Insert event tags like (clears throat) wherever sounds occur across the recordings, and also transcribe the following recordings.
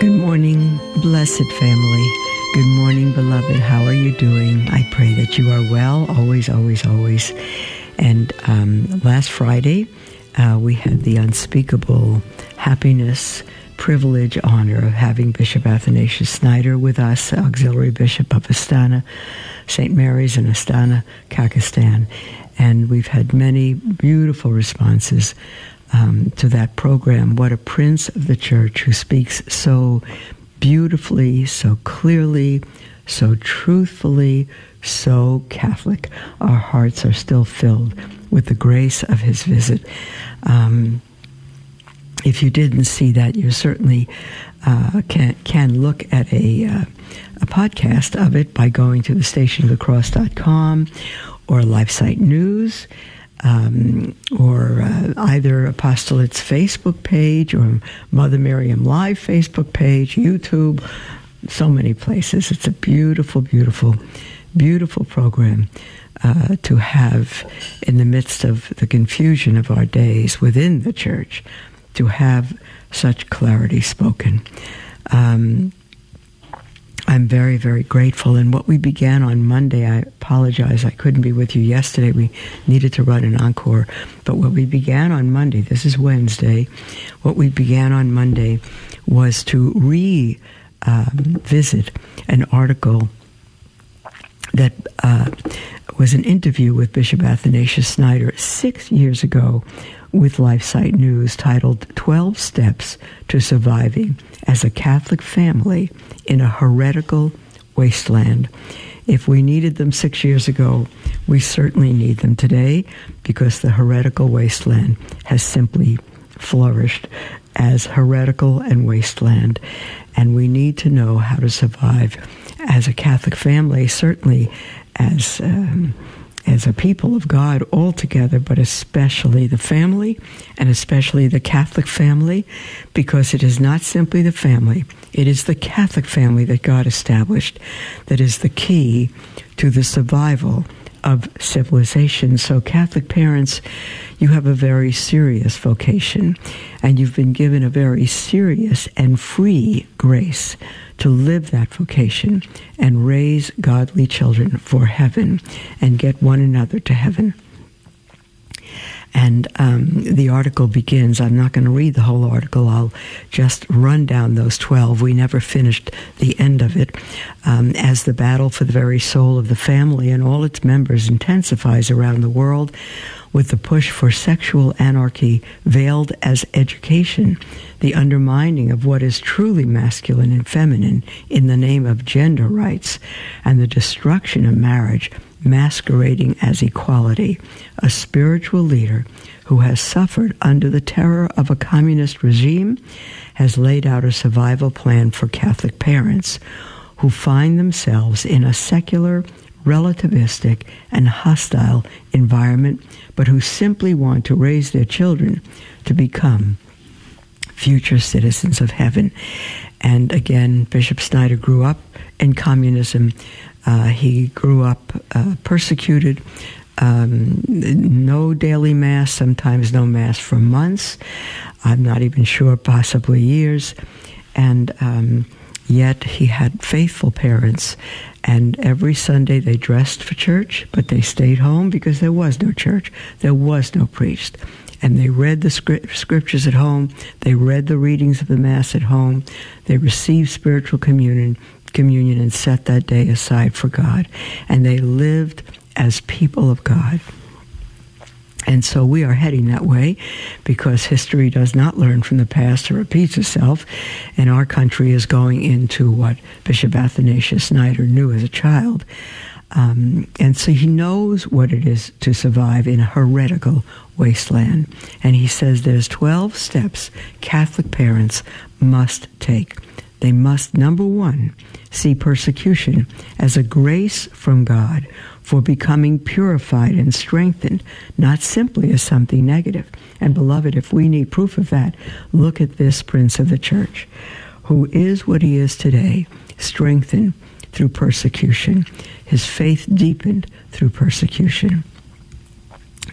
Good morning, blessed family. Good morning, beloved. How are you doing? I pray that you are well, always, always, always. And um, last Friday, uh, we had the unspeakable happiness, privilege, honor of having Bishop Athanasius Schneider with us, Auxiliary Bishop of Astana, St. Mary's in Astana, Kazakhstan. And we've had many beautiful responses um, to that program. What a prince of the church who speaks so beautifully, so clearly, so truthfully, so Catholic. Our hearts are still filled with the grace of his visit. Um, if you didn't see that, you certainly uh, can, can look at a, uh, a podcast of it by going to the stationofthecross.com or LifeSite News um, or uh, either Apostolate's Facebook page or Mother Miriam Live Facebook page, YouTube, so many places. It's a beautiful, beautiful, beautiful program uh, to have in the midst of the confusion of our days within the church, to have such clarity spoken. Um, I'm very, very grateful. And what we began on Monday, I apologize, I couldn't be with you yesterday. We needed to run an encore. But what we began on Monday, this is Wednesday, what we began on Monday was to revisit um, an article that uh, was an interview with Bishop Athanasius Schneider six years ago with LifeSite News titled 12 Steps to Surviving as a Catholic Family in a Heretical Wasteland. If we needed them six years ago, we certainly need them today because the heretical wasteland has simply flourished as heretical and wasteland. And we need to know how to survive as a Catholic family, certainly as. Um, as a people of God altogether, but especially the family and especially the Catholic family, because it is not simply the family, it is the Catholic family that God established that is the key to the survival of civilization. So, Catholic parents, you have a very serious vocation, and you've been given a very serious and free grace to live that vocation and raise godly children for heaven and get one another to heaven. And um, the article begins. I'm not going to read the whole article. I'll just run down those 12. We never finished the end of it. Um, as the battle for the very soul of the family and all its members intensifies around the world, with the push for sexual anarchy veiled as education, the undermining of what is truly masculine and feminine in the name of gender rights, and the destruction of marriage masquerading as equality, a spiritual leader who has suffered under the terror of a communist regime has laid out a survival plan for Catholic parents who find themselves in a secular, relativistic, and hostile environment, but who simply want to raise their children to become future citizens of heaven. And again, Bishop Schneider grew up in communism. Uh, he grew up uh, persecuted, um, no daily mass, sometimes no mass for months. I'm not even sure, possibly years. And um, yet he had faithful parents. And every Sunday they dressed for church, but they stayed home because there was no church, there was no priest. And they read the scriptures at home, they read the readings of the Mass at home, they received spiritual communion, communion and set that day aside for God. And they lived as people of God. And so we are heading that way because history does not learn from the past, it repeats itself. And our country is going into what Bishop Athanasius Schneider knew as a child. Um, and so he knows what it is to survive in a heretical wasteland. And he says there's 12 steps Catholic parents must take. They must, number one, see persecution as a grace from God for becoming purified and strengthened, not simply as something negative. And beloved, if we need proof of that, look at this Prince of the Church, who is what he is today, strengthened through persecution, his faith deepened through persecution.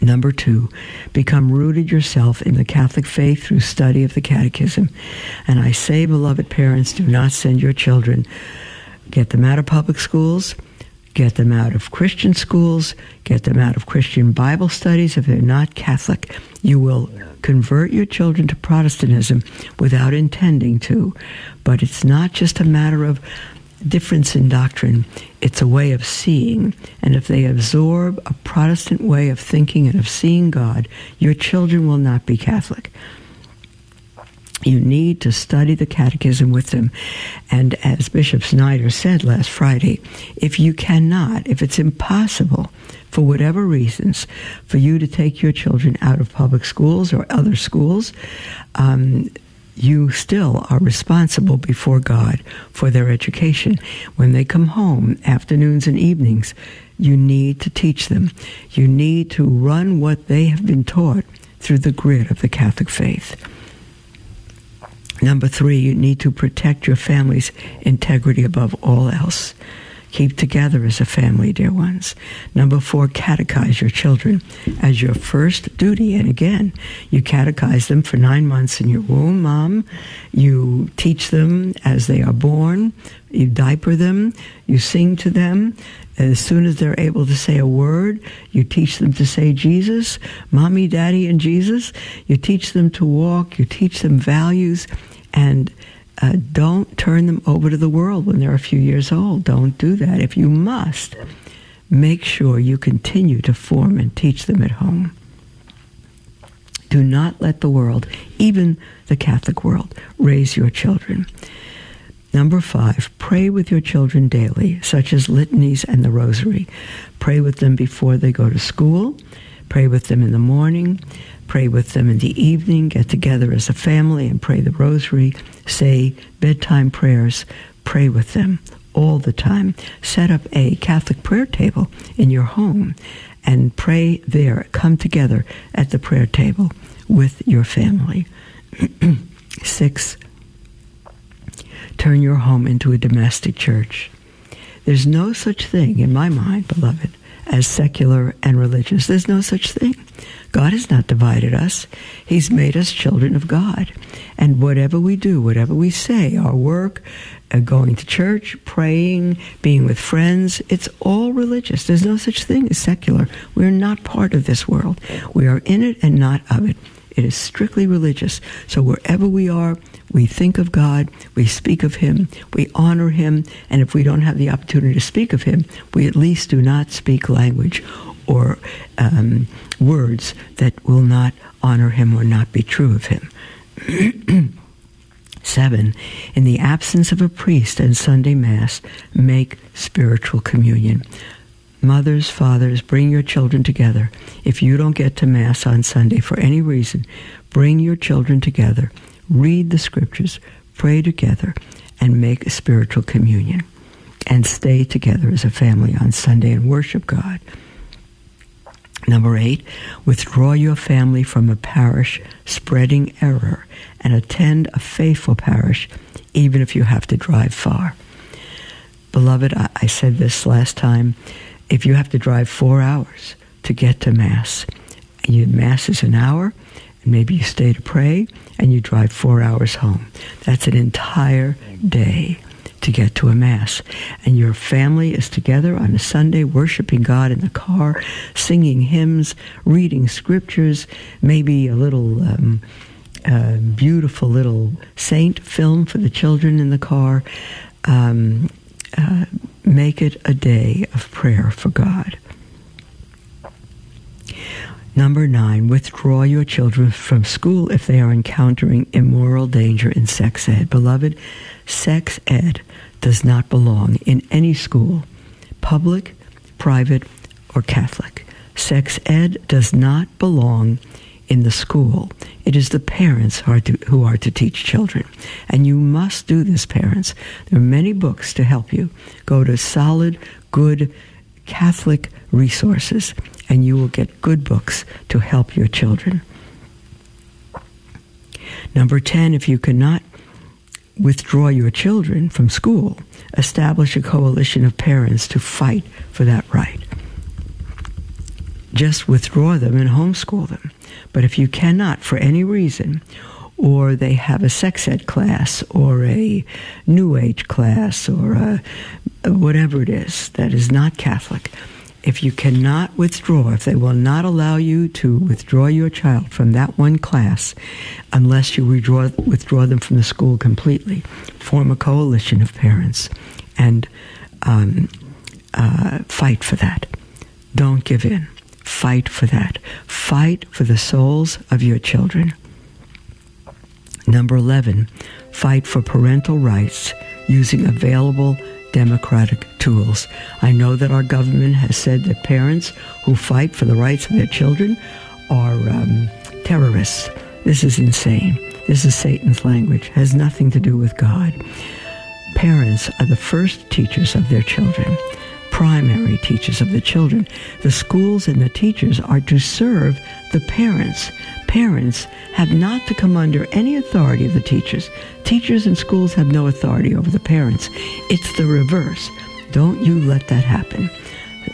Number two, become rooted yourself in the Catholic faith through study of the Catechism. And I say, beloved parents, do not send your children. Get them out of public schools, get them out of Christian schools, get them out of Christian Bible studies if they're not Catholic. You will convert your children to Protestantism without intending to. But it's not just a matter of difference in doctrine. It's a way of seeing. And if they absorb a Protestant way of thinking and of seeing God, your children will not be Catholic. You need to study the catechism with them. And as Bishop Schneider said last Friday, if you cannot, if it's impossible, for whatever reasons, for you to take your children out of public schools or other schools, um, you still are responsible before God for their education. When they come home, afternoons and evenings, you need to teach them. You need to run what they have been taught through the grid of the Catholic faith. Number three, you need to protect your family's integrity above all else. Keep together as a family, dear ones. Number four, catechize your children as your first duty. And again, you catechize them for nine months in your womb, mom. You teach them as they are born. You diaper them. You sing to them. As soon as they're able to say a word, you teach them to say Jesus, mommy, daddy, and Jesus. You teach them to walk. You teach them values. And uh, don't turn them over to the world when they're a few years old. Don't do that. If you must, make sure you continue to form and teach them at home. Do not let the world, even the Catholic world, raise your children. Number five, pray with your children daily, such as litanies and the rosary. Pray with them before they go to school. Pray with them in the morning. Pray with them in the evening. Get together as a family and pray the rosary. Say bedtime prayers. Pray with them all the time. Set up a Catholic prayer table in your home and pray there. Come together at the prayer table with your family. (clears throat) Six, turn your home into a domestic church. There's no such thing in my mind, beloved, as secular and religious. There's no such thing. God has not divided us. He's made us children of God. And whatever we do, whatever we say, our work, uh, going to church, praying, being with friends, it's all religious. There's no such thing as secular. We're not part of this world. We are in it and not of it. It is strictly religious. So wherever we are, we think of God, we speak of Him, we honor Him, and if we don't have the opportunity to speak of Him, we at least do not speak language or um, words that will not honor Him or not be true of Him. (clears throat) Seven, in the absence of a priest and Sunday Mass, make spiritual communion. Mothers, fathers, bring your children together. If you don't get to Mass on Sunday for any reason, bring your children together, read the scriptures, pray together, and make a spiritual communion. And stay together as a family on Sunday and worship God. Number eight, withdraw your family from a parish spreading error and attend a faithful parish, even if you have to drive far. Beloved, I, I said this last time if you have to drive four hours to get to Mass, and you, Mass is an hour, maybe you stay to pray, and you drive four hours home. That's an entire day to get to a Mass. And your family is together on a Sunday, worshiping God in the car, singing hymns, reading scriptures, maybe a little um, beautiful little saint film for the children in the car. Um, uh, make it a day of prayer for God. Number nine, withdraw your children from school if they are encountering immoral danger in sex ed. Beloved, sex ed does not belong in any school, public, private, or Catholic. Sex ed does not belong in the school. It is the parents who are, to, who are to teach children. And you must do this, parents. There are many books to help you. Go to solid, good Catholic resources, and you will get good books to help your children. Number 10, if you cannot withdraw your children from school, establish a coalition of parents to fight for that right. Just withdraw them and homeschool them. But if you cannot, for any reason, or they have a sex ed class or a new age class or a, whatever it is that is not Catholic, if you cannot withdraw, if they will not allow you to withdraw your child from that one class, unless you withdraw, withdraw them from the school completely, form a coalition of parents and um, uh, fight for that. Don't give in. Fight for that. Fight for the souls of your children. Number 11, fight for parental rights using available democratic tools. I know that our government has said that parents who fight for the rights of their children are um, terrorists. This is insane. This is Satan's language. It has nothing to do with God. Parents are the first teachers of their children, primary teachers of the children. The schools and the teachers are to serve the parents. Parents have not to come under any authority of the teachers. Teachers and schools have no authority over the parents. It's the reverse. Don't you let that happen.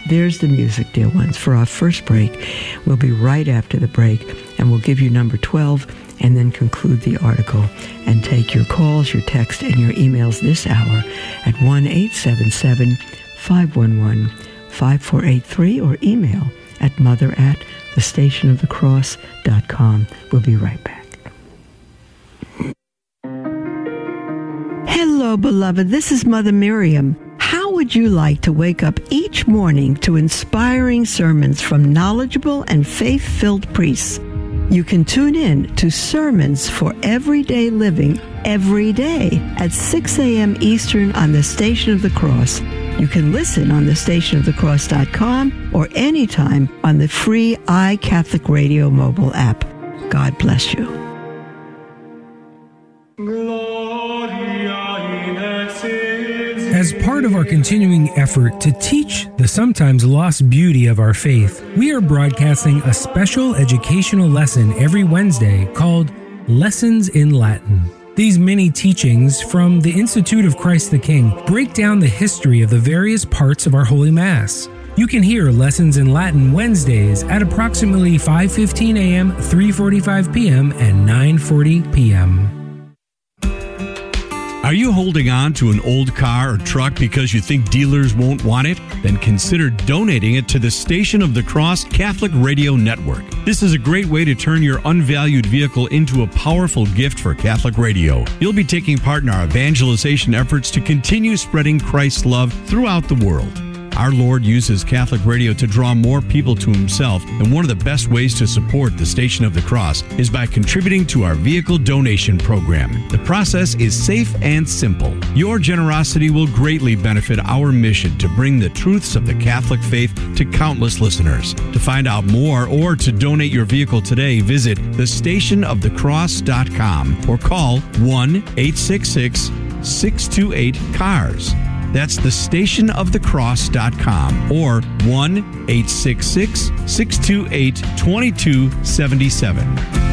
There's the music, dear ones, for our first break. We'll be right after the break, and we'll give you number 12 and then conclude the article and take your calls, your text, and your emails this hour at 1 877 511 5483 or email at mother at thestationofthecross.com. We'll be right back. Hello, beloved. This is Mother Miriam. How would you like to wake up each morning to inspiring sermons from knowledgeable and faith filled priests? You can tune in to Sermons for Everyday Living every day at 6 a.m. Eastern on the Station of the Cross. You can listen on the stationofthecross.com or anytime on the free iCatholic Radio mobile app. God bless you. As part of our continuing effort to teach the sometimes lost beauty of our faith, we are broadcasting a special educational lesson every Wednesday called Lessons in Latin. These mini teachings from the Institute of Christ the King break down the history of the various parts of our Holy Mass. You can hear lessons in Latin Wednesdays at approximately 5:15 a.m., 3:45 p.m., and 9:40 p.m. Are you holding on to an old car or truck because you think dealers won't want it? Then consider donating it to the Station of the Cross Catholic Radio Network. This is a great way to turn your unvalued vehicle into a powerful gift for Catholic radio. You'll be taking part in our evangelization efforts to continue spreading Christ's love throughout the world. Our Lord uses Catholic radio to draw more people to Himself, and one of the best ways to support the Station of the Cross is by contributing to our vehicle donation program. The process is safe and simple. Your generosity will greatly benefit our mission to bring the truths of the Catholic faith to countless listeners. To find out more or to donate your vehicle today, visit thestationofthecross.com or call 1 866 628 CARS. That's thestationofthecross.com or 1 866 628 2277.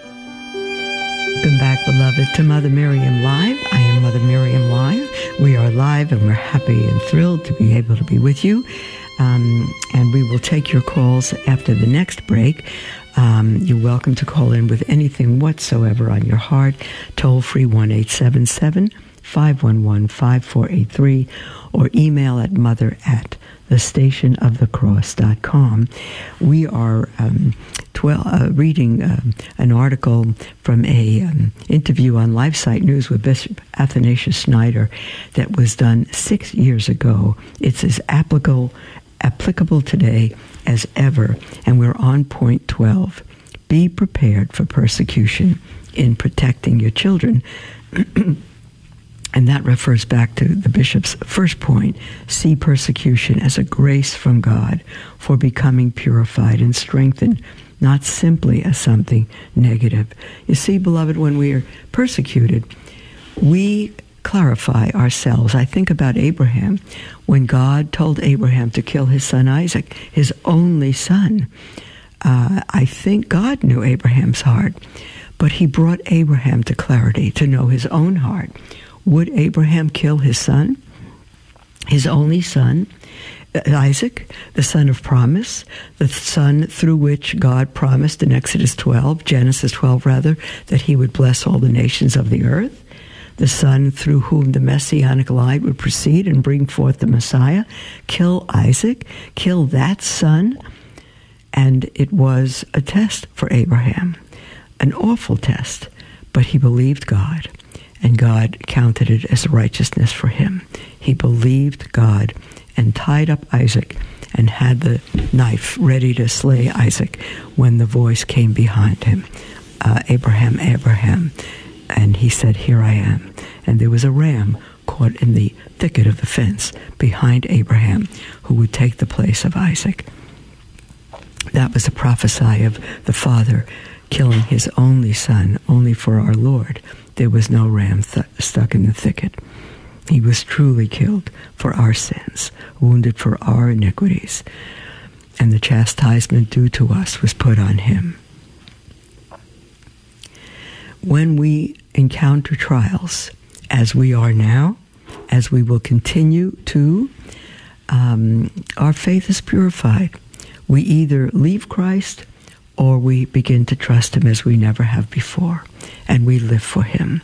Welcome back, beloved, to Mother Miriam Live. I am Mother Miriam Live. We are live and we're happy and thrilled to be able to be with you. Um, and we will take your calls after the next break. Um, you're welcome to call in with anything whatsoever on your heart. Toll free 1 877 511 5483 or email at mother at thestationofthecross.com. We are um, 12, uh, reading uh, an article from a um, interview on LifeSite News with Bishop Athanasius Schneider that was done six years ago. It's as applicable applicable today as ever, and we're on point 12. Be prepared for persecution in protecting your children. (clears throat) and that refers back to the bishop's first point see persecution as a grace from God for becoming purified and strengthened, not simply as something negative. You see, beloved, when we are persecuted, we clarify ourselves. I think about Abraham when God told Abraham to kill his son Isaac, his only son. Uh, I think God knew Abraham's heart, but he brought Abraham to clarity to know his own heart. Would Abraham kill his son, his only son, uh, Isaac, the son of promise, the son through which God promised in Exodus 12, Genesis 12 rather, that he would bless all the nations of the earth? the Son through whom the messianic line would proceed and bring forth the Messiah, kill Isaac, kill that son. And it was a test for Abraham, an awful test, but he believed God, and God counted it as righteousness for him. He believed God and tied up Isaac and had the knife ready to slay Isaac when the voice came behind him uh, Abraham, Abraham. And he said, Here I am. And there was a ram caught in the thicket of the fence behind Abraham who would take the place of Isaac. That was a prophesy of the father killing his only son only for our Lord. There was no ram th- stuck in the thicket. He was truly killed for our sins, wounded for our iniquities, and the chastisement due to us was put on him. When we encounter trials, as we are now, as we will continue to, um, our faith is purified. We either leave Christ or we begin to trust Him as we never have before, and we live for Him.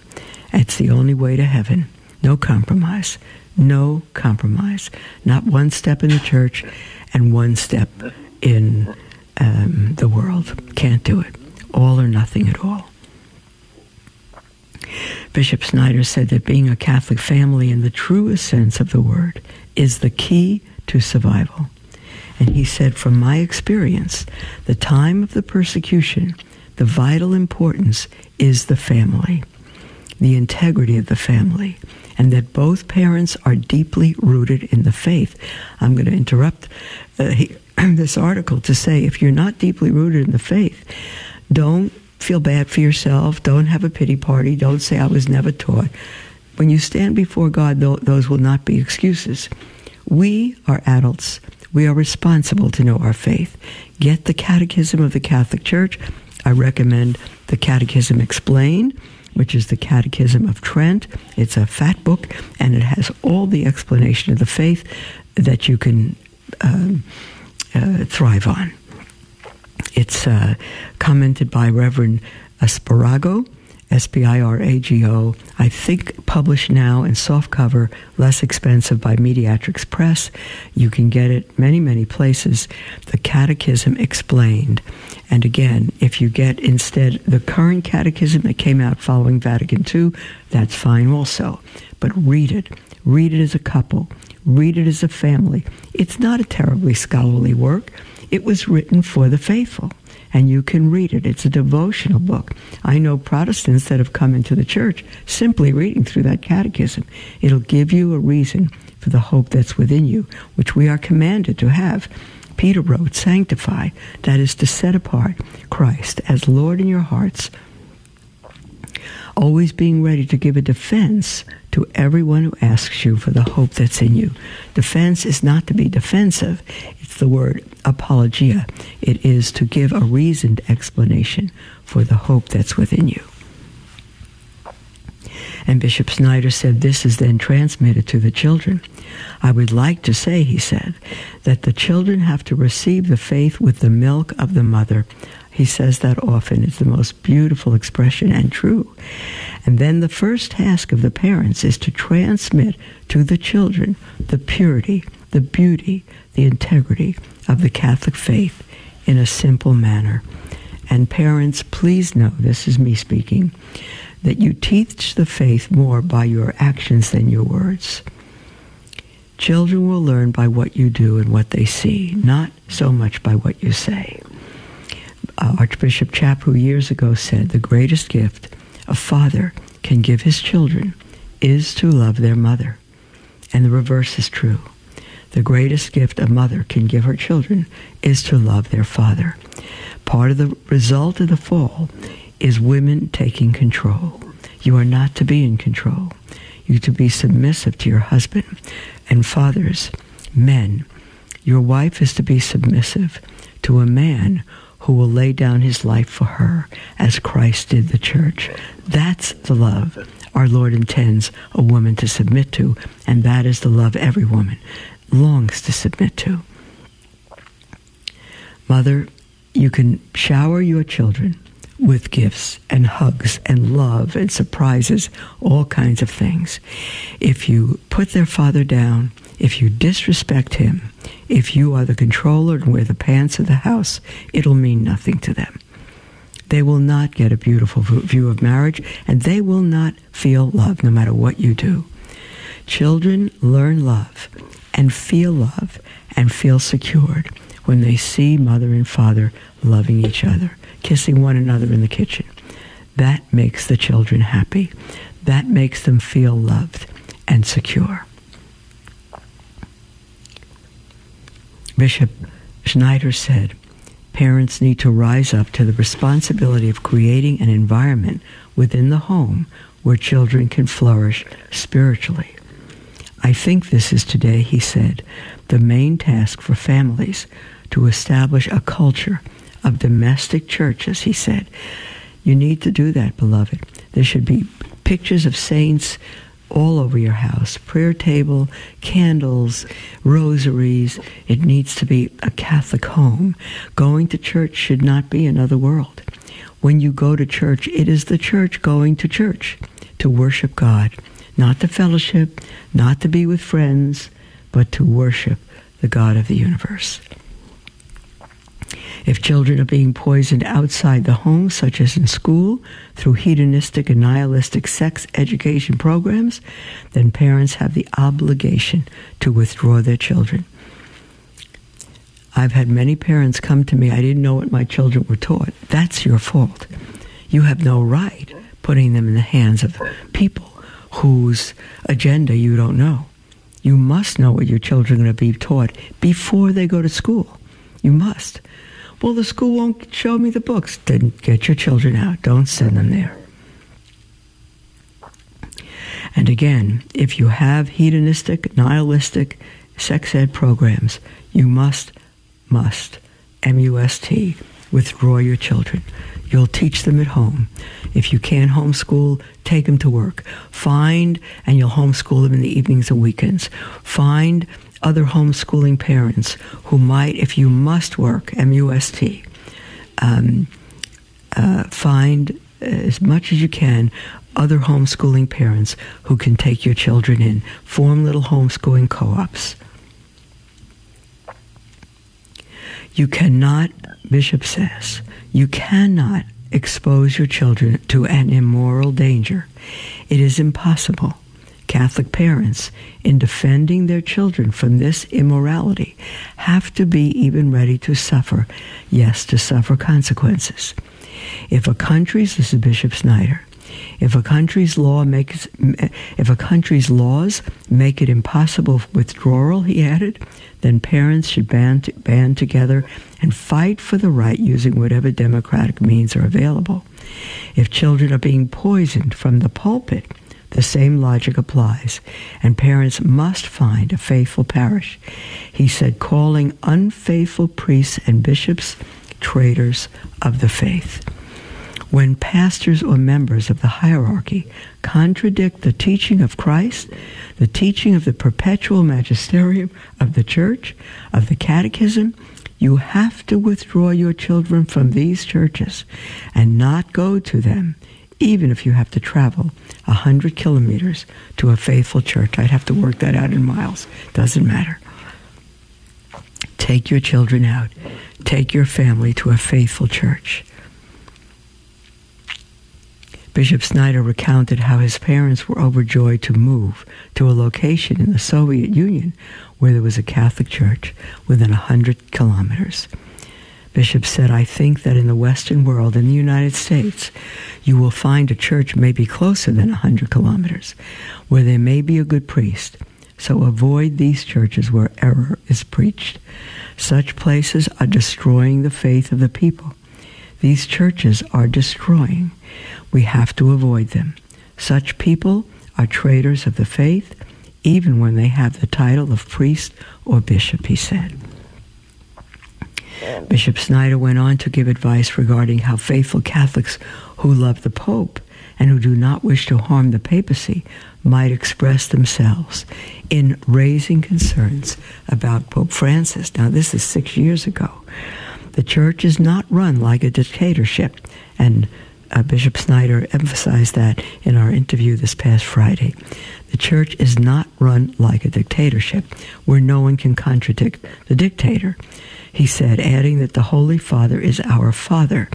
It's the only way to heaven. No compromise. No compromise. Not one step in the church and one step in um, the world. Can't do it. All or nothing at all. Bishop Schneider said that being a Catholic family in the truest sense of the word is the key to survival. And he said, from my experience, the time of the persecution, the vital importance is the family, the integrity of the family, and that both parents are deeply rooted in the faith. I'm going to interrupt uh, he, (clears throat) this article to say if you're not deeply rooted in the faith, don't feel bad for yourself. Don't have a pity party. Don't say, I was never taught. When you stand before God, those will not be excuses. We are adults. We are responsible to know our faith. Get the Catechism of the Catholic Church. I recommend the Catechism Explained, which is the Catechism of Trent. It's a fat book, and it has all the explanation of the faith that you can um, uh, thrive on. It's uh, commented by Reverend Spirago, S P I R A G O. I think published now in softcover, less expensive by Mediatrix Press. You can get it many, many places. The Catechism Explained. And again, if you get instead the current catechism that came out following Vatican II, that's fine also. But read it. Read it as a couple. Read it as a family. It's not a terribly scholarly work. It was written for the faithful, and you can read it. It's a devotional book. I know Protestants that have come into the church simply reading through that catechism. It'll give you a reason for the hope that's within you, which we are commanded to have. Peter wrote, Sanctify, that is to set apart Christ as Lord in your hearts, always being ready to give a defense to everyone who asks you for the hope that's in you. Defense is not to be defensive, it's the word apologia. It is to give a reasoned explanation for the hope that's within you. And Bishop Schneider said this is then transmitted to the children. I would like to say, he said, that the children have to receive the faith with the milk of the mother. He says that often. It's the most beautiful expression and true. And then the first task of the parents is to transmit to the children the purity the beauty, the integrity of the Catholic faith in a simple manner. And parents, please know, this is me speaking, that you teach the faith more by your actions than your words. Children will learn by what you do and what they see, not so much by what you say. Uh, Archbishop Chaput years ago said the greatest gift a father can give his children is to love their mother. And the reverse is true. The greatest gift a mother can give her children is to love their father. Part of the result of the fall is women taking control. You are not to be in control. You to be submissive to your husband. And fathers, men, your wife is to be submissive to a man who will lay down his life for her as Christ did the church. That's the love our Lord intends a woman to submit to, and that is the love every woman longs to submit to. Mother, you can shower your children with gifts and hugs and love and surprises, all kinds of things. If you put their father down, if you disrespect him, if you are the controller and wear the pants of the house, it'll mean nothing to them. They will not get a beautiful view of marriage, and they will not feel love no matter what you do. Children learn love and feel love and feel secured when they see mother and father loving each other, kissing one another in the kitchen. That makes the children happy. That makes them feel loved and secure. Bishop Schneider said, parents need to rise up to the responsibility of creating an environment within the home where children can flourish spiritually. I think this is today, he said, the main task for families to establish a culture of domestic churches, he said. You need to do that, beloved. There should be pictures of saints all over your house prayer table, candles, rosaries. It needs to be a Catholic home. Going to church should not be another world. When you go to church, it is the church going to church to worship God, not to fellowship, not to be with friends, but to worship the God of the universe. If children are being poisoned outside the home, such as in school, through hedonistic and nihilistic sex education programs, then parents have the obligation to withdraw their children. I've had many parents come to me, I didn't know what my children were taught. That's your fault. You have no right putting them in the hands of people whose agenda you don't know. You must know what your children are going to be taught before they go to school. You must. Well, the school won't show me the books. Then get your children out. Don't send them there. And again, if you have hedonistic, nihilistic sex ed programs, you must, must, M U S T, withdraw your children. You'll teach them at home. If you can't homeschool, take them to work. Find, and you'll homeschool them in the evenings and weekends. Find other homeschooling parents who might, if you must work, M-U-S-T, um, uh, find as much as you can other homeschooling parents who can take your children in. Form little homeschooling co-ops. You cannot, Bishop says, you cannot expose your children to an immoral danger. It is impossible. Catholic parents, in defending their children from this immorality, have to be even ready to suffer, yes, to suffer consequences. If a country's, this is Bishop Schneider, if a country's law makes, if a country's laws make it impossible for withdrawal, he added, then parents should band, band together and fight for the right using whatever democratic means are available. If children are being poisoned from the pulpit, the same logic applies, and parents must find a faithful parish. He said, calling unfaithful priests and bishops traitors of the faith. When pastors or members of the hierarchy contradict the teaching of Christ, the teaching of the perpetual magisterium of the church, of the catechism, you have to withdraw your children from these churches and not go to them even if you have to travel 100 kilometers to a faithful church. I'd have to work that out in miles. Doesn't matter. Take your children out. Take your family to a faithful church. Bishop Schneider recounted how his parents were overjoyed to move to a location in the Soviet Union where there was a Catholic church within a hundred kilometers. Bishop said, I think that in the Western world, in the United States, you will find a church maybe closer than a 100 kilometers, where there may be a good priest. So avoid these churches where error is preached. Such places are destroying the faith of the people. These churches are destroying. We have to avoid them. Such people are traitors of the faith, even when they have the title of priest or bishop, he said. Bishop Schneider went on to give advice regarding how faithful Catholics who love the Pope and who do not wish to harm the papacy might express themselves in raising concerns about Pope Francis. Now, this is six years ago. The church is not run like a dictatorship, and uh, Bishop Schneider emphasized that in our interview this past Friday. The church is not run like a dictatorship where no one can contradict the dictator he said, adding that the Holy Father is our Father,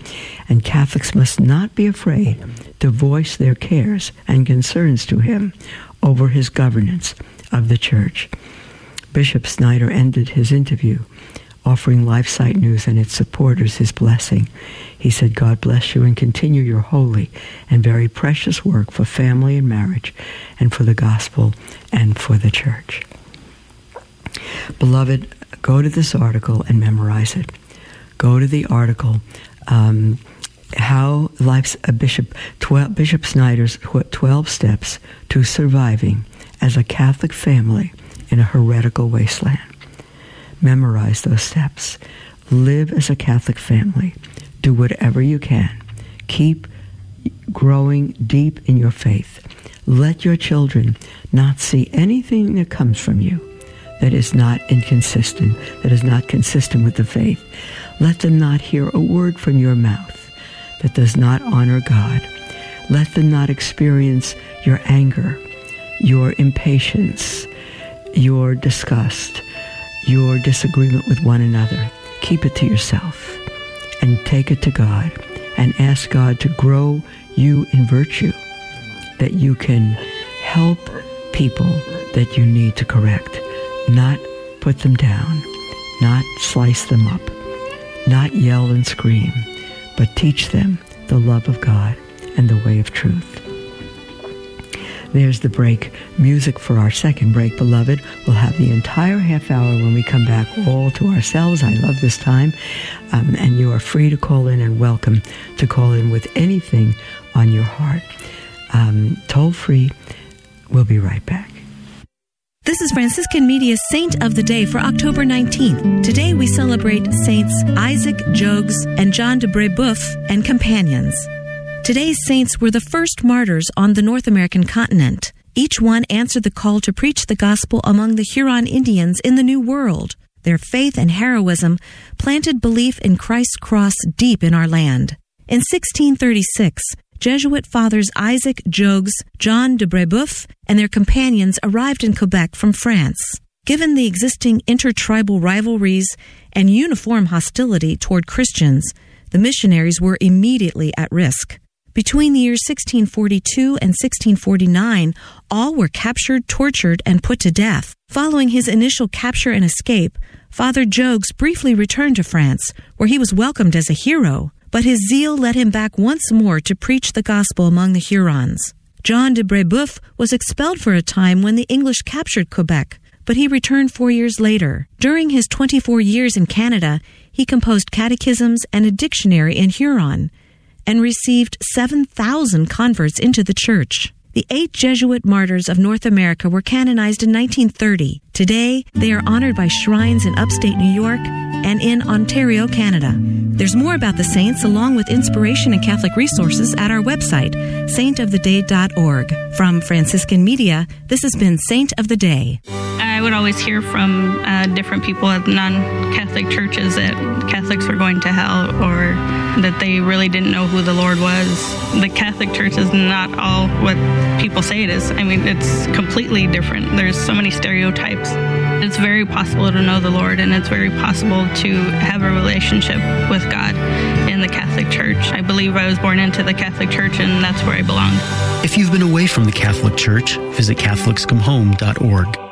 and Catholics must not be afraid to voice their cares and concerns to him over his governance of the Church. Bishop Schneider ended his interview offering LifeSite News and its supporters his blessing. He said, God bless you and continue your holy and very precious work for family and marriage and for the gospel and for the church. Beloved, go to this article and memorize it. Go to the article. Um, how life's a bishop 12, bishop schneider's 12 steps to surviving as a catholic family in a heretical wasteland. Memorize those steps. Live as a catholic family. Do whatever you can. Keep growing deep in your faith. Let your children not see anything that comes from you that is not inconsistent, that is not consistent with the faith. Let them not hear a word from your mouth that does not honor God. Let them not experience your anger, your impatience, your disgust, your disagreement with one another. Keep it to yourself and take it to God and ask God to grow you in virtue that you can help people that you need to correct not put them down, not slice them up, not yell and scream, but teach them the love of God and the way of truth. There's the break. Music for our second break, beloved. We'll have the entire half hour when we come back all to ourselves. I love this time. Um, and you are free to call in and welcome to call in with anything on your heart. Um, toll free. We'll be right back. This is Franciscan Media's Saint of the Day for October 19th. Today we celebrate Saints Isaac Jogues and John de Brebeuf and companions. Today's saints were the first martyrs on the North American continent. Each one answered the call to preach the gospel among the Huron Indians in the New World. Their faith and heroism planted belief in Christ's cross deep in our land. In 1636, Jesuit fathers Isaac Jogues, John de Brebeuf, and their companions arrived in Quebec from France. Given the existing intertribal rivalries and uniform hostility toward Christians, the missionaries were immediately at risk. Between the years 1642 and 1649, all were captured, tortured, and put to death. Following his initial capture and escape, Father Jogues briefly returned to France, where he was welcomed as a hero but his zeal led him back once more to preach the gospel among the Hurons. John de Brebeuf was expelled for a time when the English captured Quebec, but he returned four years later. During his 24 years in Canada, he composed catechisms and a dictionary in Huron and received 7,000 converts into the church. The eight Jesuit martyrs of North America were canonized in 1930. Today, they are honored by shrines in upstate New York and in Ontario, Canada. There's more about the saints along with inspiration and Catholic resources at our website, saintoftheday.org. From Franciscan Media, this has been Saint of the Day. Would always hear from uh, different people at non-Catholic churches that Catholics were going to hell or that they really didn't know who the Lord was. The Catholic Church is not all what people say it is. I mean, it's completely different. There's so many stereotypes. It's very possible to know the Lord, and it's very possible to have a relationship with God in the Catholic Church. I believe I was born into the Catholic Church, and that's where I belong. If you've been away from the Catholic Church, visit CatholicsComeHome.org.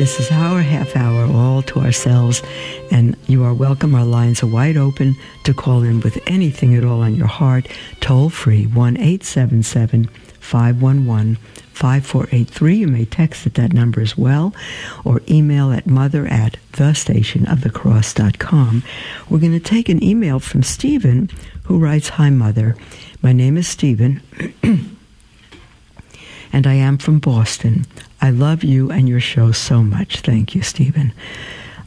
This is our half hour all to ourselves, and you are welcome. Our lines are wide open to call in with anything at all on your heart. Toll free 1 877 511 5483. You may text at that number as well, or email at mother at thestationofthecross.com. We're going to take an email from Stephen, who writes Hi, Mother. My name is Stephen. (clears throat) and I am from Boston. I love you and your show so much. Thank you, Stephen.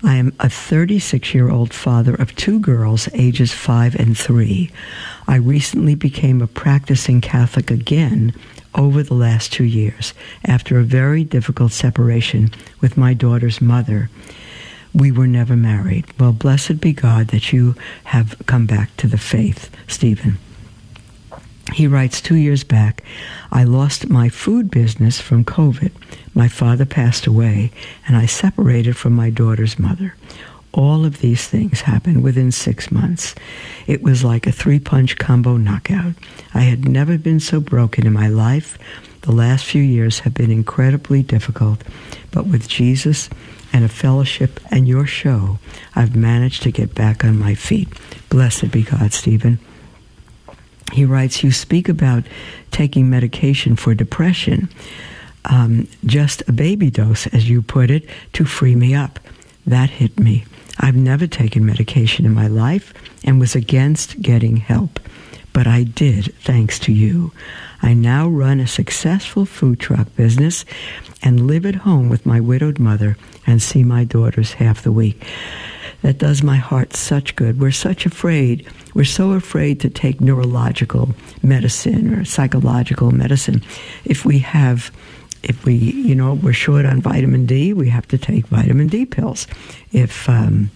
I am a 36 year old father of two girls, ages five and three. I recently became a practicing Catholic again over the last two years after a very difficult separation with my daughter's mother. We were never married. Well, blessed be God that you have come back to the faith, Stephen. He writes, two years back, I lost my food business from COVID. My father passed away, and I separated from my daughter's mother. All of these things happened within six months. It was like a three punch combo knockout. I had never been so broken in my life. The last few years have been incredibly difficult, but with Jesus and a fellowship and your show, I've managed to get back on my feet. Blessed be God, Stephen. He writes, You speak about taking medication for depression, um, just a baby dose, as you put it, to free me up. That hit me. I've never taken medication in my life and was against getting help. But I did, thanks to you. I now run a successful food truck business and live at home with my widowed mother and see my daughters half the week. That does my heart such good. We're such afraid. We're so afraid to take neurological medicine or psychological medicine. If we have, if we, you know, we're short on vitamin D, we have to take vitamin D pills. If, um,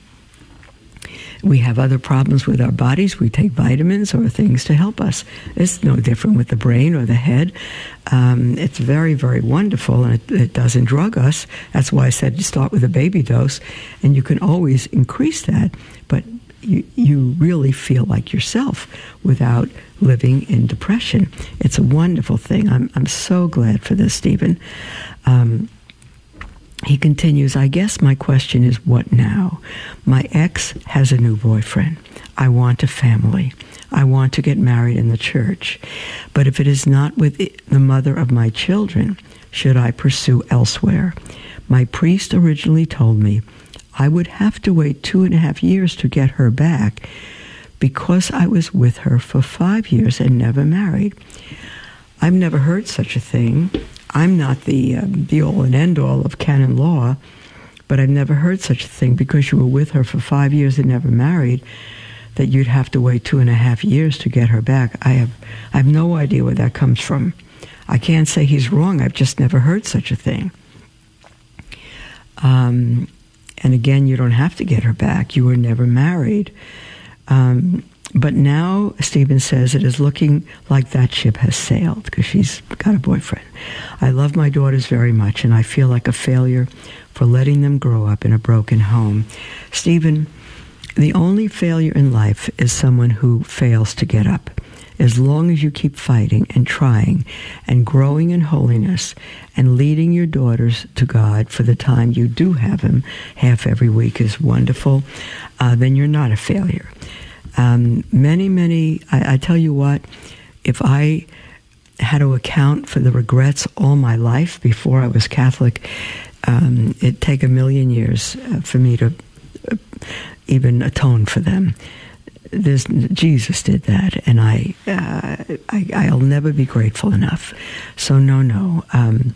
we have other problems with our bodies. We take vitamins or things to help us. It's no different with the brain or the head. Um, it's very, very wonderful, and it, it, doesn't drug us. That's why I said start with a baby dose, and you can always increase that. But you, you really feel like yourself without living in depression. It's a wonderful thing. I'm, I'm so glad for this, Stephen. Um, he continues, I guess my question is what now? My ex has a new boyfriend. I want a family. I want to get married in the church. But if it is not with the mother of my children, should I pursue elsewhere? My priest originally told me I would have to wait two and a half years to get her back because I was with her for five years and never married. I've never heard such a thing. I'm not the um, the all and end all of canon law, but I've never heard such a thing because you were with her for five years and never married. That you'd have to wait two and a half years to get her back. I have I have no idea where that comes from. I can't say he's wrong. I've just never heard such a thing. Um, and again, you don't have to get her back. You were never married. Um, but now, Stephen says, it is looking like that ship has sailed because she's got a boyfriend. I love my daughters very much, and I feel like a failure for letting them grow up in a broken home. Stephen, the only failure in life is someone who fails to get up. As long as you keep fighting and trying and growing in holiness and leading your daughters to God for the time you do have Him, half every week is wonderful, uh, then you're not a failure. Um, many, many, I, I tell you what, if I had to account for the regrets all my life before I was Catholic, Um, it'd take a million years uh, for me to uh, even atone for them. Jesus did that, and I, uh, I, will never be grateful enough. So no, no. Um,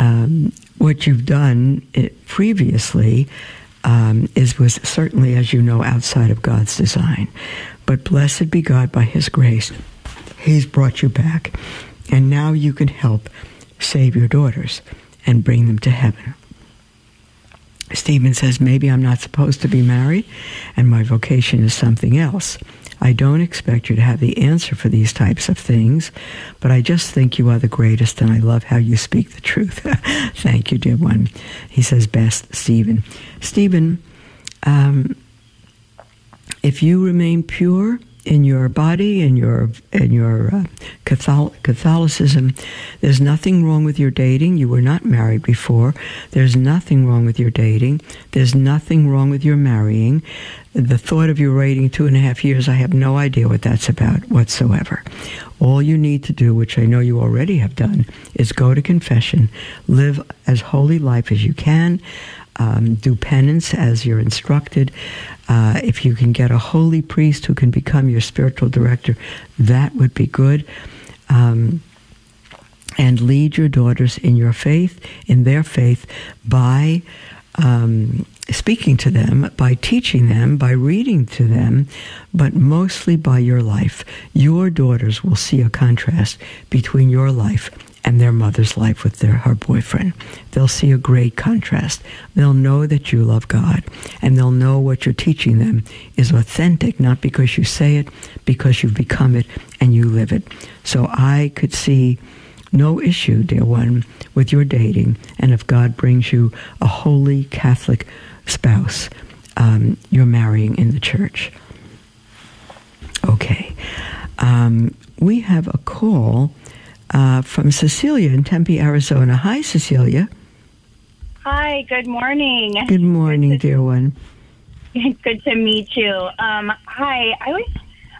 um, what you've done it, previously um, is was certainly, as you know, outside of God's design. But blessed be God by His grace, He's brought you back, and now you can help save your daughters and bring them to heaven. Stephen says, maybe I'm not supposed to be married and my vocation is something else. I don't expect you to have the answer for these types of things, but I just think you are the greatest and I love how you speak the truth. (laughs) Thank you, dear one. He says, best, Stephen. Stephen, um, if you remain pure, in your body in your in your uh, Catholic, Catholicism. There's nothing wrong with your dating. You were not married before. There's nothing wrong with your dating. There's nothing wrong with your marrying. The thought of you waiting two and a half years, I have no idea what that's about whatsoever. All you need to do, which I know you already have done, is go to confession, live as holy life as you can um, do penance as you're instructed. Uh, if you can get a holy priest who can become your spiritual director, that would be good. Um, and lead your daughters in your faith, in their faith, by um, speaking to them, by teaching them, by reading to them, but mostly by your life. Your daughters will see a contrast between your life and their mother's life with their her boyfriend. They'll see a great contrast. They'll know that you love God, and they'll know what you're teaching them is authentic, not because you say it, because you've become it and you live it. So I could see no issue, dear one, with your dating, and if God brings you a holy Catholic spouse, um, you're marrying in the church. Okay. Um, we have a call uh, from Cecilia in Tempe, Arizona. Hi, Cecilia. Hi, good morning. Good morning, good to, dear one. (laughs) Good to meet you. Um, hi, I was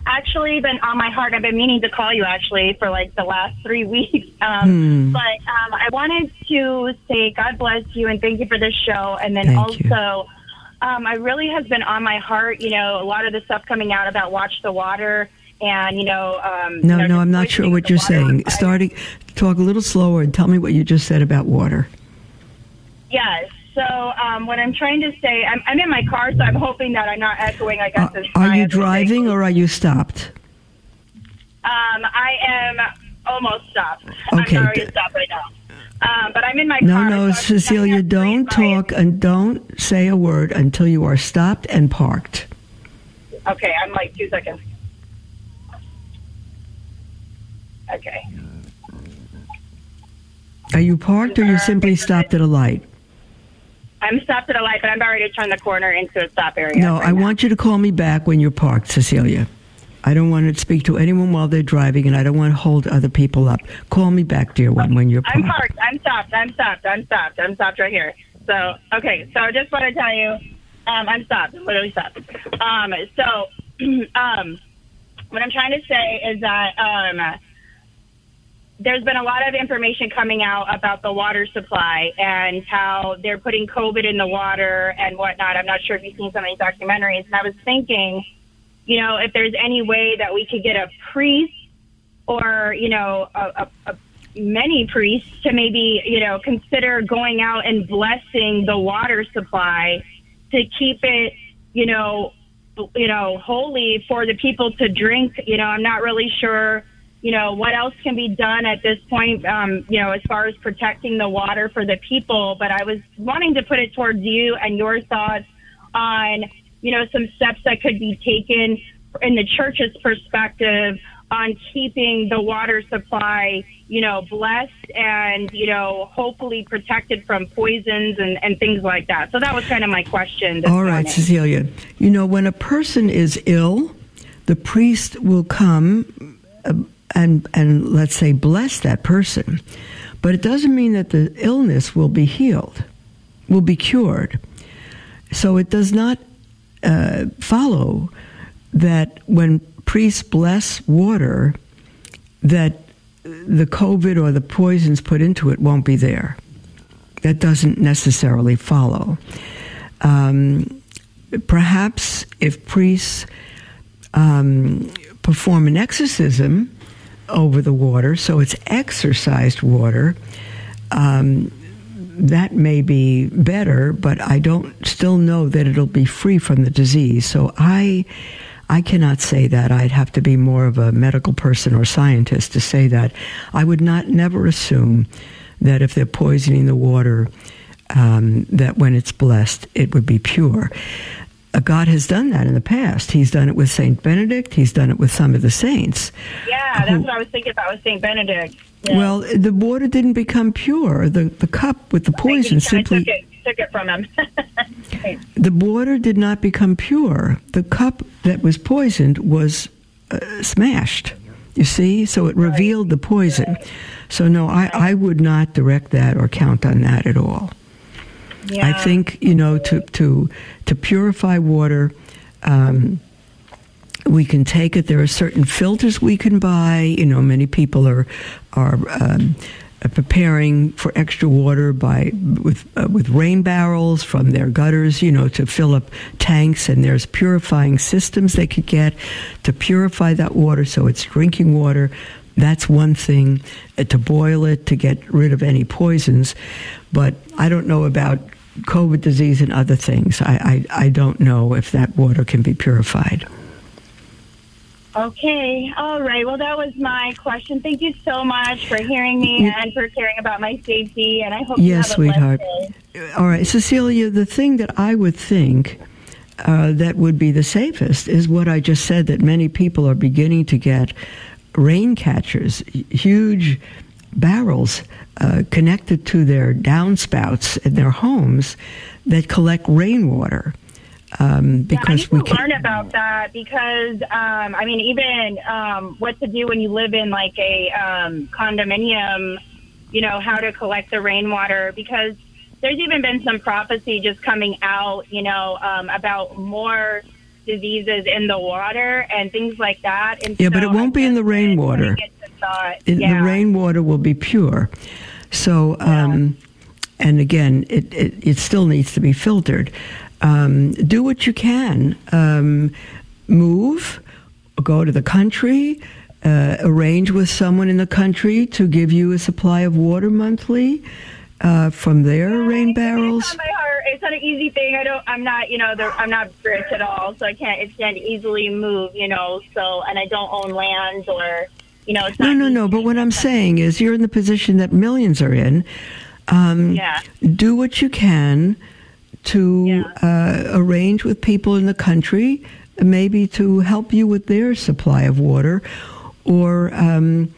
actually been on my heart. I've been meaning to call you actually for like the last three (laughs) weeks. Um, hmm. But um, I wanted to say God bless you and thank you for this show. And then thank also, um, I really has been on my heart. You know, a lot of the stuff coming out about Watch the Water and you know. Um, no, you know, no, I'm not sure what you're saying. Starting, talk a little slower and tell me what you just said about water. Yes. So um, what I'm trying to say, I'm, I'm, in my car, so I'm hoping that I'm not echoing. I guess. Uh, are you driving or are you stopped? Um, I am almost stopped. Okay. I'm already stopped right now. Um, but I'm in my no, car. No, no, so Cecilia, don't talk and don't say a word until you are stopped and parked. Okay, I'm like two seconds. Okay. Are you parked or you simply stopped at a light? I'm stopped at a light, but I'm about ready to turn the corner into a stop area. No, right I now. want you to call me back when you're parked, Cecilia. I don't want to speak to anyone while they're driving, and I don't want to hold other people up. Call me back, dear one, when you're parked. I'm parked. I'm stopped. I'm stopped. I'm stopped. I'm stopped right here. So, okay. So I just want to tell you, um, I'm stopped. I'm literally stopped. Um, so, (clears throat) um, what I'm trying to say is that um, there's been a lot of information coming out about the water supply and how they're putting COVID in the water and whatnot. I'm not sure if you've seen some of these documentaries. And I was thinking, you know, if there's any way that we could get a priest or, you know, a, a, a many priests to maybe, you know, consider going out and blessing the water supply to keep it, you know, you know, holy for the people to drink. You know, I'm not really sure you know, what else can be done at this point, um, you know, as far as protecting the water for the people. But I was wanting to put it towards you and your thoughts on, you know, some steps that could be taken in the church's perspective on keeping the water supply, you know, blessed and, you know, hopefully protected from poisons and, and things like that. So that was kind of my question. All right, morning. Cecilia. You know, when a person is ill, the priest will come. Uh, and and let's say bless that person. But it doesn't mean that the illness will be healed will be cured. So it does not uh, follow that when priests bless water that the covid or the poisons put into it won't be there. That doesn't necessarily follow. Um, perhaps if priests um, perform an exorcism over the water, so it's exorcised water, um, that may be better, but I don't still know that it'll be free from the disease. So I I cannot say that. I'd have to be more of a medical person or scientist to say that. I would not never assume that if they're poisoning the water, um, that when it's blessed, it would be pure. Uh, God has done that in the past. He's done it with Saint Benedict. He's done it with some of the saints. Yeah, that's who, what I was thinking about with Saint Benedict. Yeah. Well, the water didn't become pure. The the cup with the poison simply took it, took it from him. (laughs) the water did not become pure. The cup that was poisoned was uh, smashed. You see, so it revealed the poison. So no, I, I would not direct that or count on that at all. Yeah. I think you know to to to purify water. Um, we can take it. There are certain filters we can buy. You know, many people are are um, preparing for extra water by with uh, with rain barrels from their gutters. You know, to fill up tanks, and there's purifying systems they could get to purify that water so it's drinking water. That's one thing uh, to boil it to get rid of any poisons. But I don't know about COVID disease and other things. I, I, I don't know if that water can be purified. Okay, all right. Well, that was my question. Thank you so much for hearing me and for caring about my safety. And I hope yes, sweetheart. All right, Cecilia. The thing that I would think uh, that would be the safest is what I just said. That many people are beginning to get rain catchers, huge barrels uh, connected to their downspouts in their homes that collect rainwater. Um, because yeah, I need to learn about that because um, I mean, even um, what to do when you live in like a um, condominium, you know, how to collect the rainwater because there's even been some prophecy just coming out, you know, um, about more diseases in the water and things like that. And yeah, so but it won't be in the rainwater. Yeah. The rainwater will be pure. So, um, yeah. and again, it, it, it, still needs to be filtered. Um, do what you can. Um, move, go to the country, uh, arrange with someone in the country to give you a supply of water monthly uh, from their yeah, rain barrels. It's not, it's not an easy thing. I don't. I'm not. You know. I'm not rich at all, so I can't. It can't easily move. You know. So, and I don't own land or. You know. no, no, no. But what I'm saying is, you're in the position that millions are in. Um, yeah. Do what you can to yeah. uh, arrange with people in the country, maybe to help you with their supply of water, or. Um,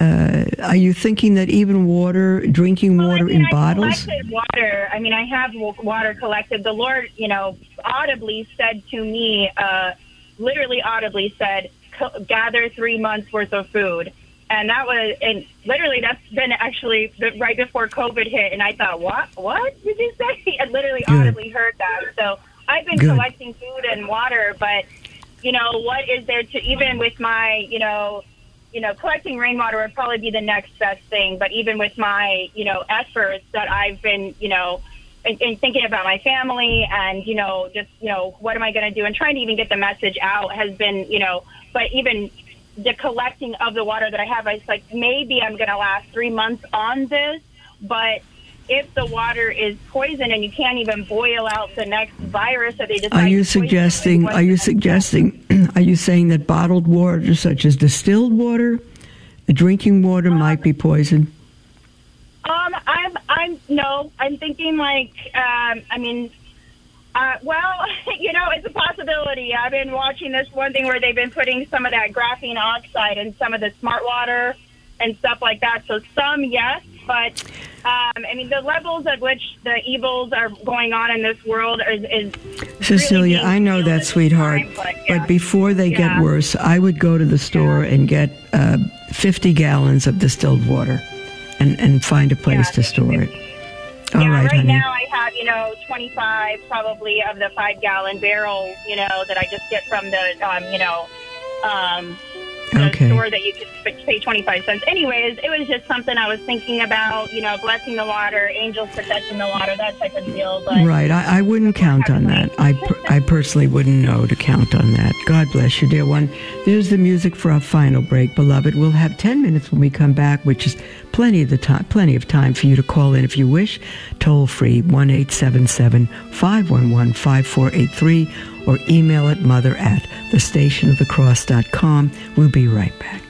uh, are you thinking that even water, drinking well, water I mean, in I bottles? Collected water. I mean, I have water collected. The Lord, you know, audibly said to me, uh, literally audibly said, "Gather three months worth of food." And that was, and literally, that's been actually right before COVID hit. And I thought, what? What did you say? (laughs) I literally Good. audibly heard that. So I've been Good. collecting food and water, but you know, what is there to even with my, you know, you know, collecting rainwater would probably be the next best thing. But even with my, you know, efforts that I've been, you know, in, in thinking about my family and, you know, just, you know, what am I going to do and trying to even get the message out has been, you know, but even the collecting of the water that I have, I was like, maybe I'm going to last three months on this, but if the water is poison and you can't even boil out the next virus that they decide are you to suggesting are you suggesting (clears throat) are you saying that bottled water such as distilled water drinking water might be poison? Um, I'm, I'm no, I'm thinking like, um, I mean, uh, well, (laughs) you know, it's a possibility. I've been watching this one thing where they've been putting some of that graphene oxide in some of the smart water and stuff like that. So some, yes, but um, I mean, the levels at which the evils are going on in this world is. is Cecilia, really I know that, sweetheart. time, but, yeah. But before they Yeah. get worse, I would go to the store and get uh, 50 gallons of distilled water and, and find a place Yeah, to store it. All yeah, right, right honey. now I have, you know, 25 probably of the five gallon barrels, you know, that I just get from the, um, you know, um, the Okay. Store that you could pay 25 cents. Anyways, it was just something I was thinking about, you know, blessing the water, angels protecting the water, that type of deal. But Right. I, I wouldn't count on that. I, per- I personally wouldn't know to count on that. God bless you, dear one. There's the music for our final break, beloved. We'll have 10 minutes when we come back, which is plenty of the time, plenty of time for you to call in if you wish. Toll free, 1 877 511 5483, or email at mother at thestationofthecross.com. We'll be right back.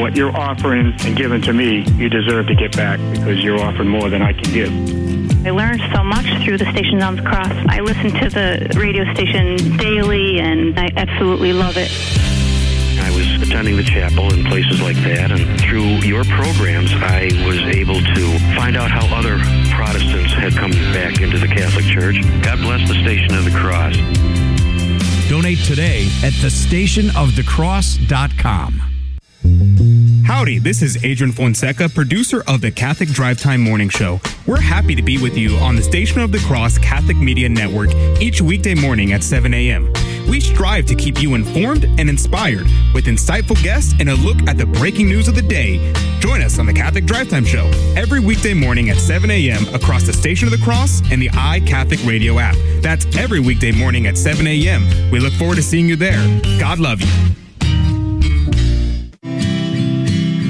what you're offering and giving to me, you deserve to get back because you're offering more than I can give. I learned so much through the station on the cross. I listen to the radio station daily and I absolutely love it. I was attending the chapel and places like that, and through your programs, I was able to find out how other Protestants had come back into the Catholic Church. God bless the Station of the Cross. Donate today at thestationofthecross.com. Howdy, this is Adrian Fonseca, producer of the Catholic Drive Time Morning Show. We're happy to be with you on the Station of the Cross Catholic Media Network each weekday morning at 7 a.m. We strive to keep you informed and inspired with insightful guests and a look at the breaking news of the day. Join us on the Catholic Drive Time Show every weekday morning at 7 a.m. across the Station of the Cross and the iCatholic Radio app. That's every weekday morning at 7 a.m. We look forward to seeing you there. God love you.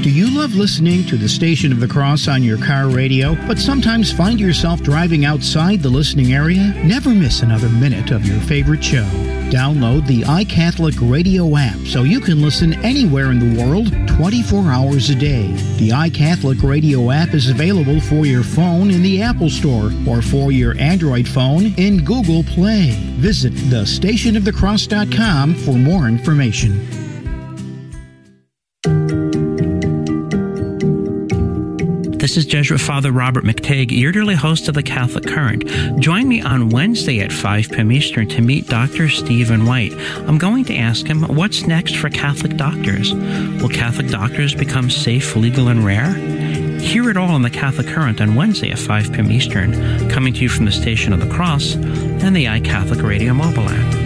Do you love listening to the Station of the Cross on your car radio, but sometimes find yourself driving outside the listening area? Never miss another minute of your favorite show. Download the iCatholic Radio app so you can listen anywhere in the world 24 hours a day. The iCatholic Radio app is available for your phone in the Apple Store or for your Android phone in Google Play. Visit thestationofthecross.com for more information. This is Jesuit Father Robert McTeigue, your dearly host of the Catholic Current. Join me on Wednesday at 5 p.m. Eastern to meet Dr. Stephen White. I'm going to ask him what's next for Catholic doctors. Will Catholic doctors become safe, legal, and rare? Hear it all on the Catholic Current on Wednesday at 5 p.m. Eastern, coming to you from the Station of the Cross and the iCatholic Radio mobile app.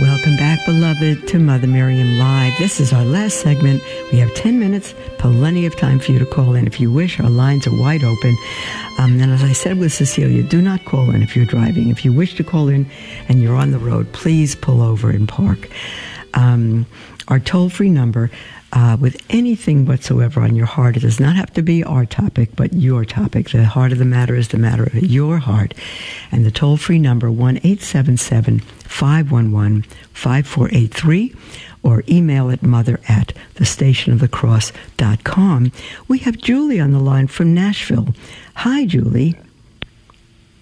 Welcome back, beloved, to Mother Miriam Live. This is our last segment. We have 10 minutes, plenty of time for you to call in if you wish. Our lines are wide open. Um, and as I said with Cecilia, do not call in if you're driving. If you wish to call in and you're on the road, please pull over and park. Um, our toll free number uh, with anything whatsoever on your heart. It does not have to be our topic, but your topic. The heart of the matter is the matter of your heart. And the toll free number, 1 877 511 5483, or email it mother at thestationofthecross.com. We have Julie on the line from Nashville. Hi, Julie.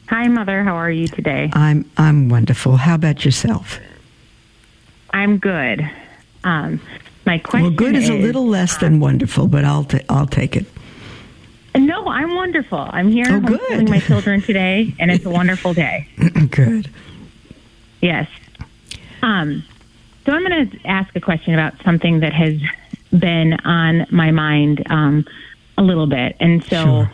Hi, Mother. How are you today? I'm, I'm wonderful. How about yourself? I'm good. Um, my question Well, good is, a little less than wonderful, but I'll, ta- I'll take it. No, I'm wonderful. I'm here Oh, homeschooling good. my children (laughs) today, and it's a wonderful day. (clears throat) good. Yes. Um, so I'm going to ask a question about something that has been on my mind um, a little bit, and so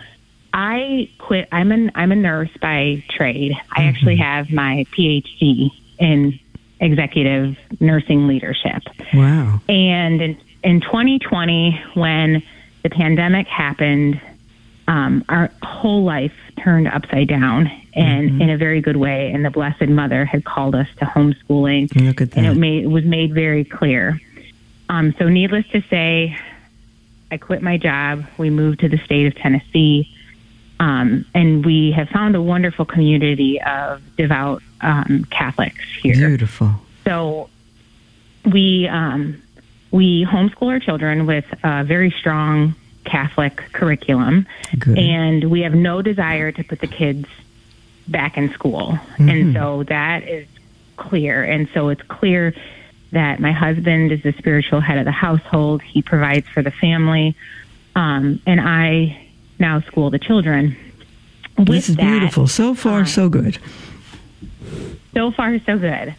I quit. I'm an I'm a nurse by trade. I actually have my PhD in executive nursing leadership. Wow. And in, in 2020, when the pandemic happened, um, our whole life turned upside down and in a very good way. And the Blessed Mother had called us to homeschooling. Look at And it, made, it was made very clear. Um, so, needless to say, I quit my job. We moved to the state of Tennessee. Um, and we have found a wonderful community of devout um, Catholics here. Beautiful. So we um, we homeschool our children with a very strong Catholic curriculum, Good. and we have no desire to put the kids back in school. Mm-hmm. And so that is clear. And so it's clear that my husband is the spiritual head of the household. He provides for the family. Um, and I now school the children. With this is that, beautiful. So far, so good. so far so good.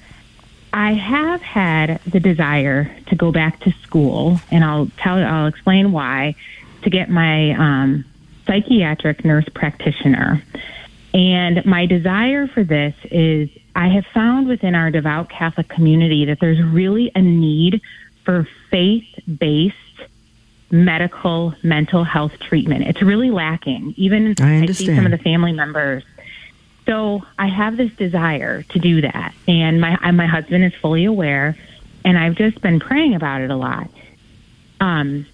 I have had the desire to go back to school, and I'll tell I'll explain why. To get my um, psychiatric nurse practitioner, and my desire for this is I have found within our devout Catholic community that there's really a need for faith based medical mental health treatment. It's really lacking. Even I see some of the family members. So I have this desire to do that, and my and my husband is fully aware, and I've just been praying about it a lot. Um,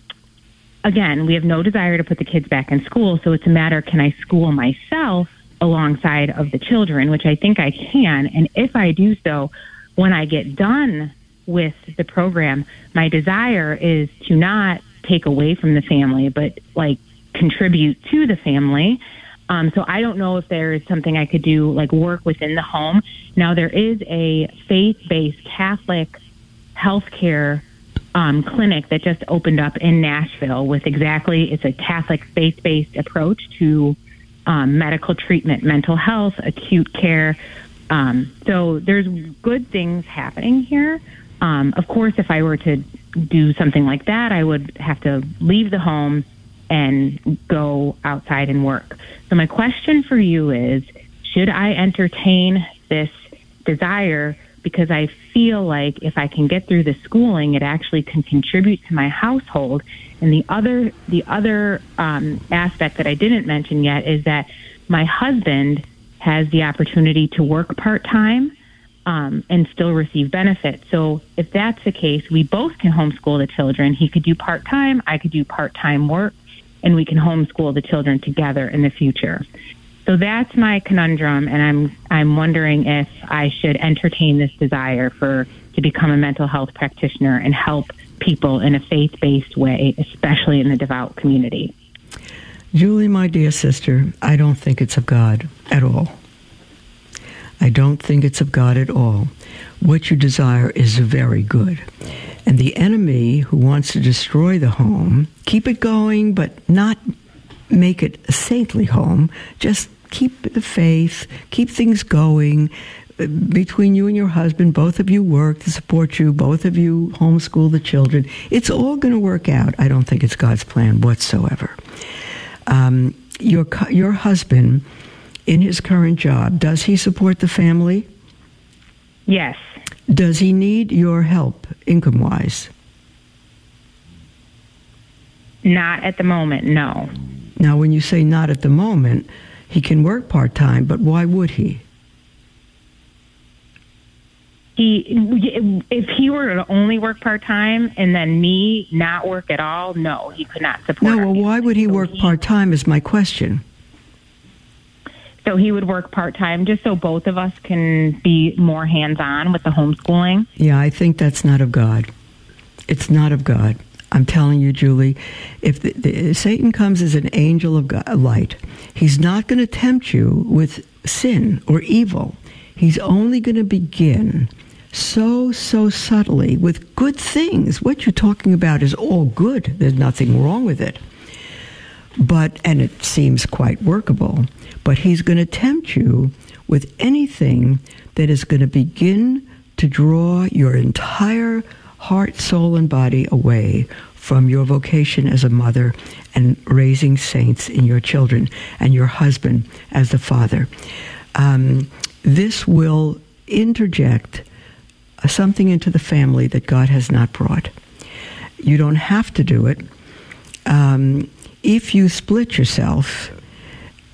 again, we have no desire to put the kids back in school, so it's a matter can I school myself alongside of the children, which I think I can, and if I do so, when I get done with the program, my desire is to not take away from the family, but like contribute to the family. Um, so I don't know if there is something I could do, like work within the home. Now there is a faith-based Catholic healthcare um, clinic that just opened up in Nashville with exactly it's a Catholic faith-based approach to um, medical treatment, mental health, acute care. Um, so there's good things happening here. Um, of course, if I were to do something like that, I would have to leave the home and go outside and work. So my question for you is, should I entertain this desire because I feel like if I can get through the schooling, it actually can contribute to my household. And the other the other um, aspect that I didn't mention yet is that my husband has the opportunity to work part time um, and still receive benefits. So if that's the case, we both can homeschool the children. He could do part time, I could do part time work, and we can homeschool the children together in the future. So that's my conundrum, and I'm I'm wondering if I should entertain this desire for to become a mental health practitioner and help people in a faith based way, especially in the devout community. Julie, my dear sister, I don't think it's of God at all. I don't think it's of God at all. What you desire is very good. And the enemy who wants to destroy the home, keep it going, but not make it a saintly home. Just keep the faith, keep things going. Between you and your husband, both of you work to support you, both of you homeschool the children. It's all going to work out. I don't think it's God's plan whatsoever. Um, your, your husband, in his current job, does he support the family? Yes. Does he need your help income wise? Not at the moment, no. Now, when you say not at the moment, he can work part time, but why would he? He, if he were to only work part time and then me not work at all, no, he could not support. No, well, why would he work part time? Is my question. So he would work part time just so both of us can be more hands on with the homeschooling. Yeah, I think that's not of God. It's not of God. I'm telling you, Julie, if the, the, Satan comes as an angel of God, light, he's not going to tempt you with sin or evil. He's only going to begin so, so subtly with good things. What you're talking about is all good. There's nothing wrong with it. But, and it seems quite workable, but he's going to tempt you with anything that is going to begin to draw your entire heart, soul, and body away from your vocation as a mother and raising saints in your children and your husband as the father. Um, this will interject something into the family that God has not brought. You don't have to do it. Um, if you split yourself,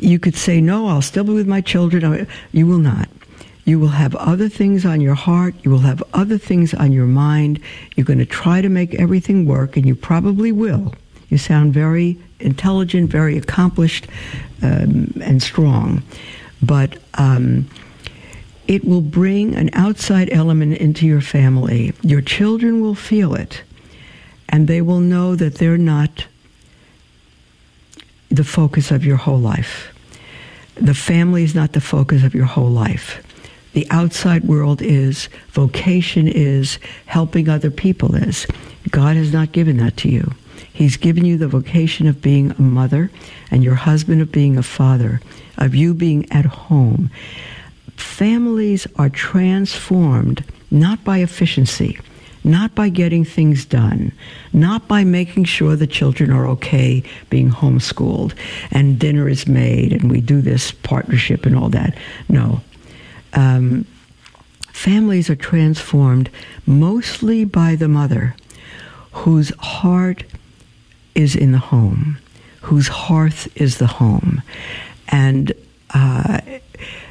you could say, No, I'll still be with my children. You will not. You will have other things on your heart. You will have other things on your mind. You're going to try to make everything work, and you probably will. You sound very intelligent, very accomplished, um, and strong. But um, it will bring an outside element into your family. Your children will feel it, and they will know that they're not the focus of your whole life. the family is not the focus of your whole life. The outside world is, vocation is, helping other people is. God has not given that to you. He's given you the vocation of being a mother and your husband of being a father, of you being at home. Families are transformed not by efficiency, not by getting things done, not by making sure the children are okay being homeschooled and dinner is made and we do this partnership and all that. No. Um, families are transformed mostly by the mother whose heart is in the home, whose hearth is the home. And uh,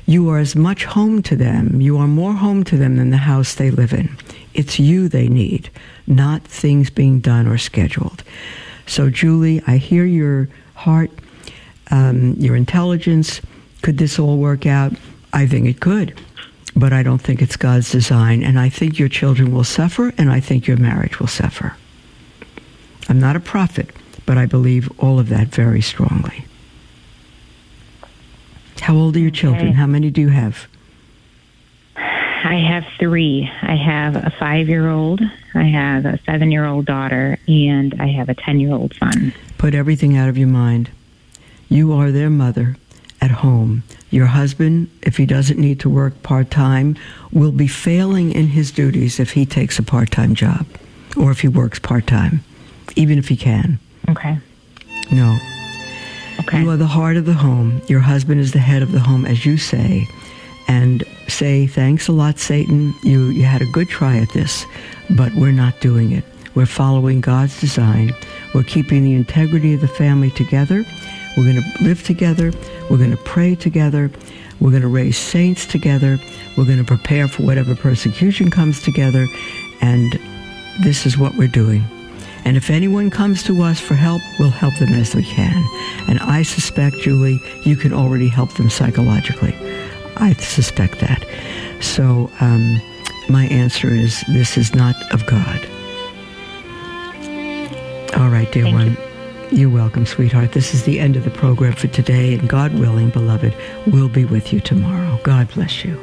you are as much home to them, you are more home to them than the house they live in. It's you they need, not things being done or scheduled. So, Julie, I hear your heart, um, your intelligence. Could this all work out? I think it could, but I don't think it's God's design. And I think your children will suffer, and I think your marriage will suffer. I'm not a prophet, but I believe all of that very strongly. How old are your children? Okay. How many do you have? I have three. I have a five year old, I have a seven year old daughter, and I have a 10 year old son. Put everything out of your mind. You are their mother at home. Your husband, if he doesn't need to work part time, will be failing in his duties if he takes a part time job or if he works part time, even if he can. Okay. No. Okay. You are the heart of the home. Your husband is the head of the home, as you say. And say, thanks a lot, Satan. You, you had a good try at this, but we're not doing it. We're following God's design. We're keeping the integrity of the family together. We're going to live together. We're going to pray together. We're going to raise saints together. We're going to prepare for whatever persecution comes together. And this is what we're doing. And if anyone comes to us for help, we'll help them as we can. And I suspect, Julie, you can already help them psychologically. I suspect that. So um, my answer is this is not of God. All right, dear Thank one. You. are welcome, sweetheart. This is the end of the program for today, and God willing, beloved, we'll be with you tomorrow. God bless you.